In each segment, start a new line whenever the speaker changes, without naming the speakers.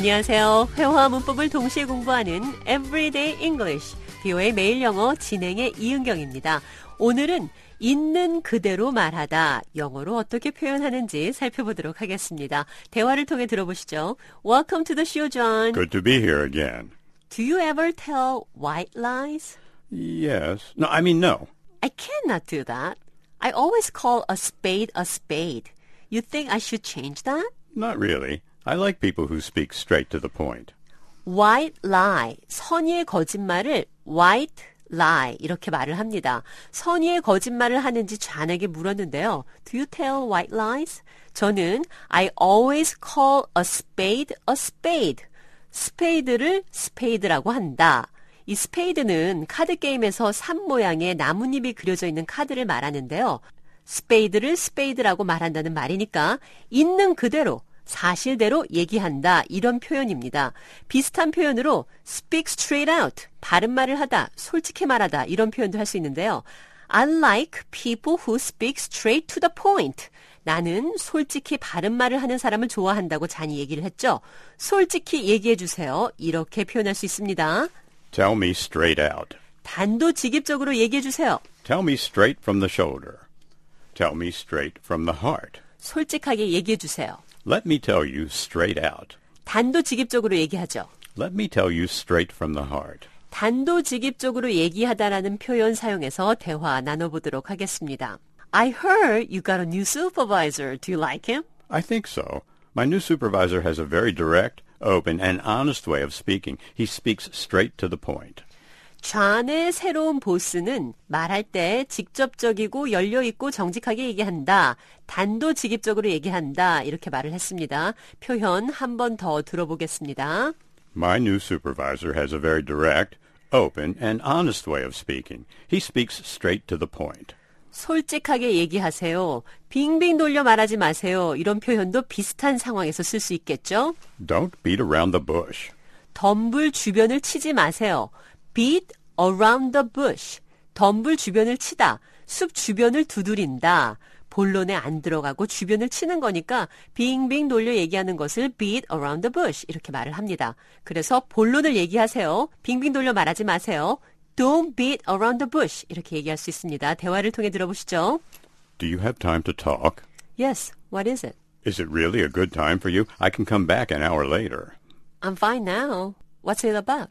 안녕하세요. 회화와 문법을 동시에 공부하는 Everyday English, 비오의 매일 영어 진행의 이은경입니다. 오늘은 있는 그대로 말하다 영어로 어떻게 표현하는지 살펴보도록 하겠습니다. 대화를 통해 들어보시죠. Welcome to the show, John.
Good to be here again.
Do you ever tell white lies?
Yes. No, I mean, no.
I cannot do that. I always call a spade a spade. You think I should change that?
Not really. I like people who speak straight to the point.
white lie, 선의의 거짓말을 white lie 이렇게 말을 합니다. 선의의 거짓말을 하는지 좌에게 물었는데요. Do you tell white lies? 저는 I always call a spade a spade. 스페이드를 스페이드라고 한다. 이 스페이드는 카드 게임에서 산 모양의 나뭇잎이 그려져 있는 카드를 말하는데요. 스페이드를 스페이드라고 말한다는 말이니까 있는 그대로 사실대로 얘기한다 이런 표현입니다. 비슷한 표현으로 speak straight out 바른 말을 하다 솔직히 말하다 이런 표현도 할 수 있는데요. I like people who speak straight to the point. 나는 솔직히 바른 말을 하는 사람을 좋아한다고 잔이 얘기를 했죠. 솔직히 얘기해 주세요. 이렇게 표현할 수 있습니다.
Tell me straight out.
단도직입적으로 얘기해 주세요.
Tell me straight from the shoulder. Tell me straight from the heart.
솔직하게 얘기해 주세요.
Let me tell you straight out.
단도직입적으로 얘기하죠.
Let me tell you straight from the heart.
단도직입적으로 얘기하다라는 표현 사용해서 대화 나눠보도록 하겠습니다. I heard you got a new supervisor. Do you like him?
I think so. My new supervisor has a very direct, open, and honest way of speaking. He speaks straight to the point.
좌의 새로운 보스는 말할 때 직접적이고 열려있고 정직하게 얘기한다. 단도직입적으로 얘기한다. 이렇게 말을 했습니다. 표현 한 번 더 들어보겠습니다.
My new supervisor has a very direct, open, and honest way of speaking. He speaks straight to the point.
솔직하게 얘기하세요. 빙빙 돌려 말하지 마세요. 이런 표현도 비슷한 상황에서 쓸 수 있겠죠?
Don't beat around the bush.
덤불 주변을 치지 마세요. Beat around the bush. 덤불 주변을 치다. 숲 주변을 두드린다. 본론에 안 들어가고 주변을 치는 거니까 빙빙 돌려 얘기하는 것을 beat around the bush 이렇게 말을 합니다. 그래서 본론을 얘기하세요. 빙빙 돌려 말하지 마세요. Don't beat around the bush 이렇게 얘기할 수 있습니다. 대화를 통해 들어보시죠.
Do you have time to talk?
Yes, what is it?
Is it really a good time for you? I can come back an hour later.
I'm fine now. What's it about?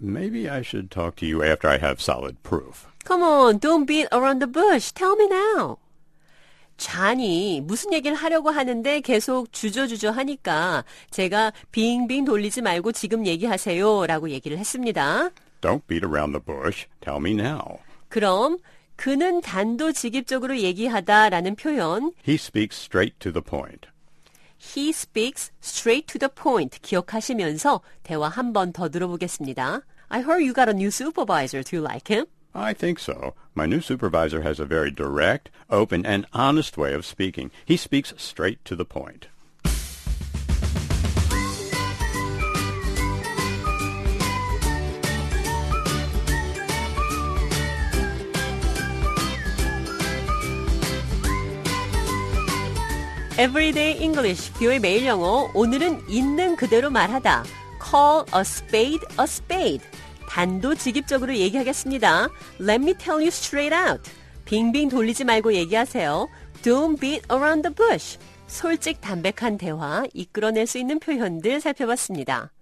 Maybe I should talk to you after I have solid proof.
Come on, don't beat around the bush. Tell me now. 잔이 무슨 얘기를 하려고 하는데 계속 주저주저 하니까 제가 빙빙 돌리지 말고 지금 얘기하세요 라고 얘기를 했습니다.
Don't beat around the bush. Tell me now.
그럼 그는 단도직입적으로 얘기하다라는 표현
He speaks straight to the point.
He speaks straight to the point 기억하시면서 대화 한 번 더 들어보겠습니다. I heard you got a new supervisor. Do you like him?
I think so. My new supervisor has a very direct, open, and honest way of speaking. He speaks straight to the point.
Everyday English, 뷰의 매일 영어. 오늘은 있는 그대로 말하다. Call a spade a spade. 단도직입적으로 얘기하겠습니다. Let me tell you straight out. 빙빙 돌리지 말고 얘기하세요. Don't beat around the bush. 솔직 담백한 대화, 이끌어낼 수 있는 표현들 살펴봤습니다.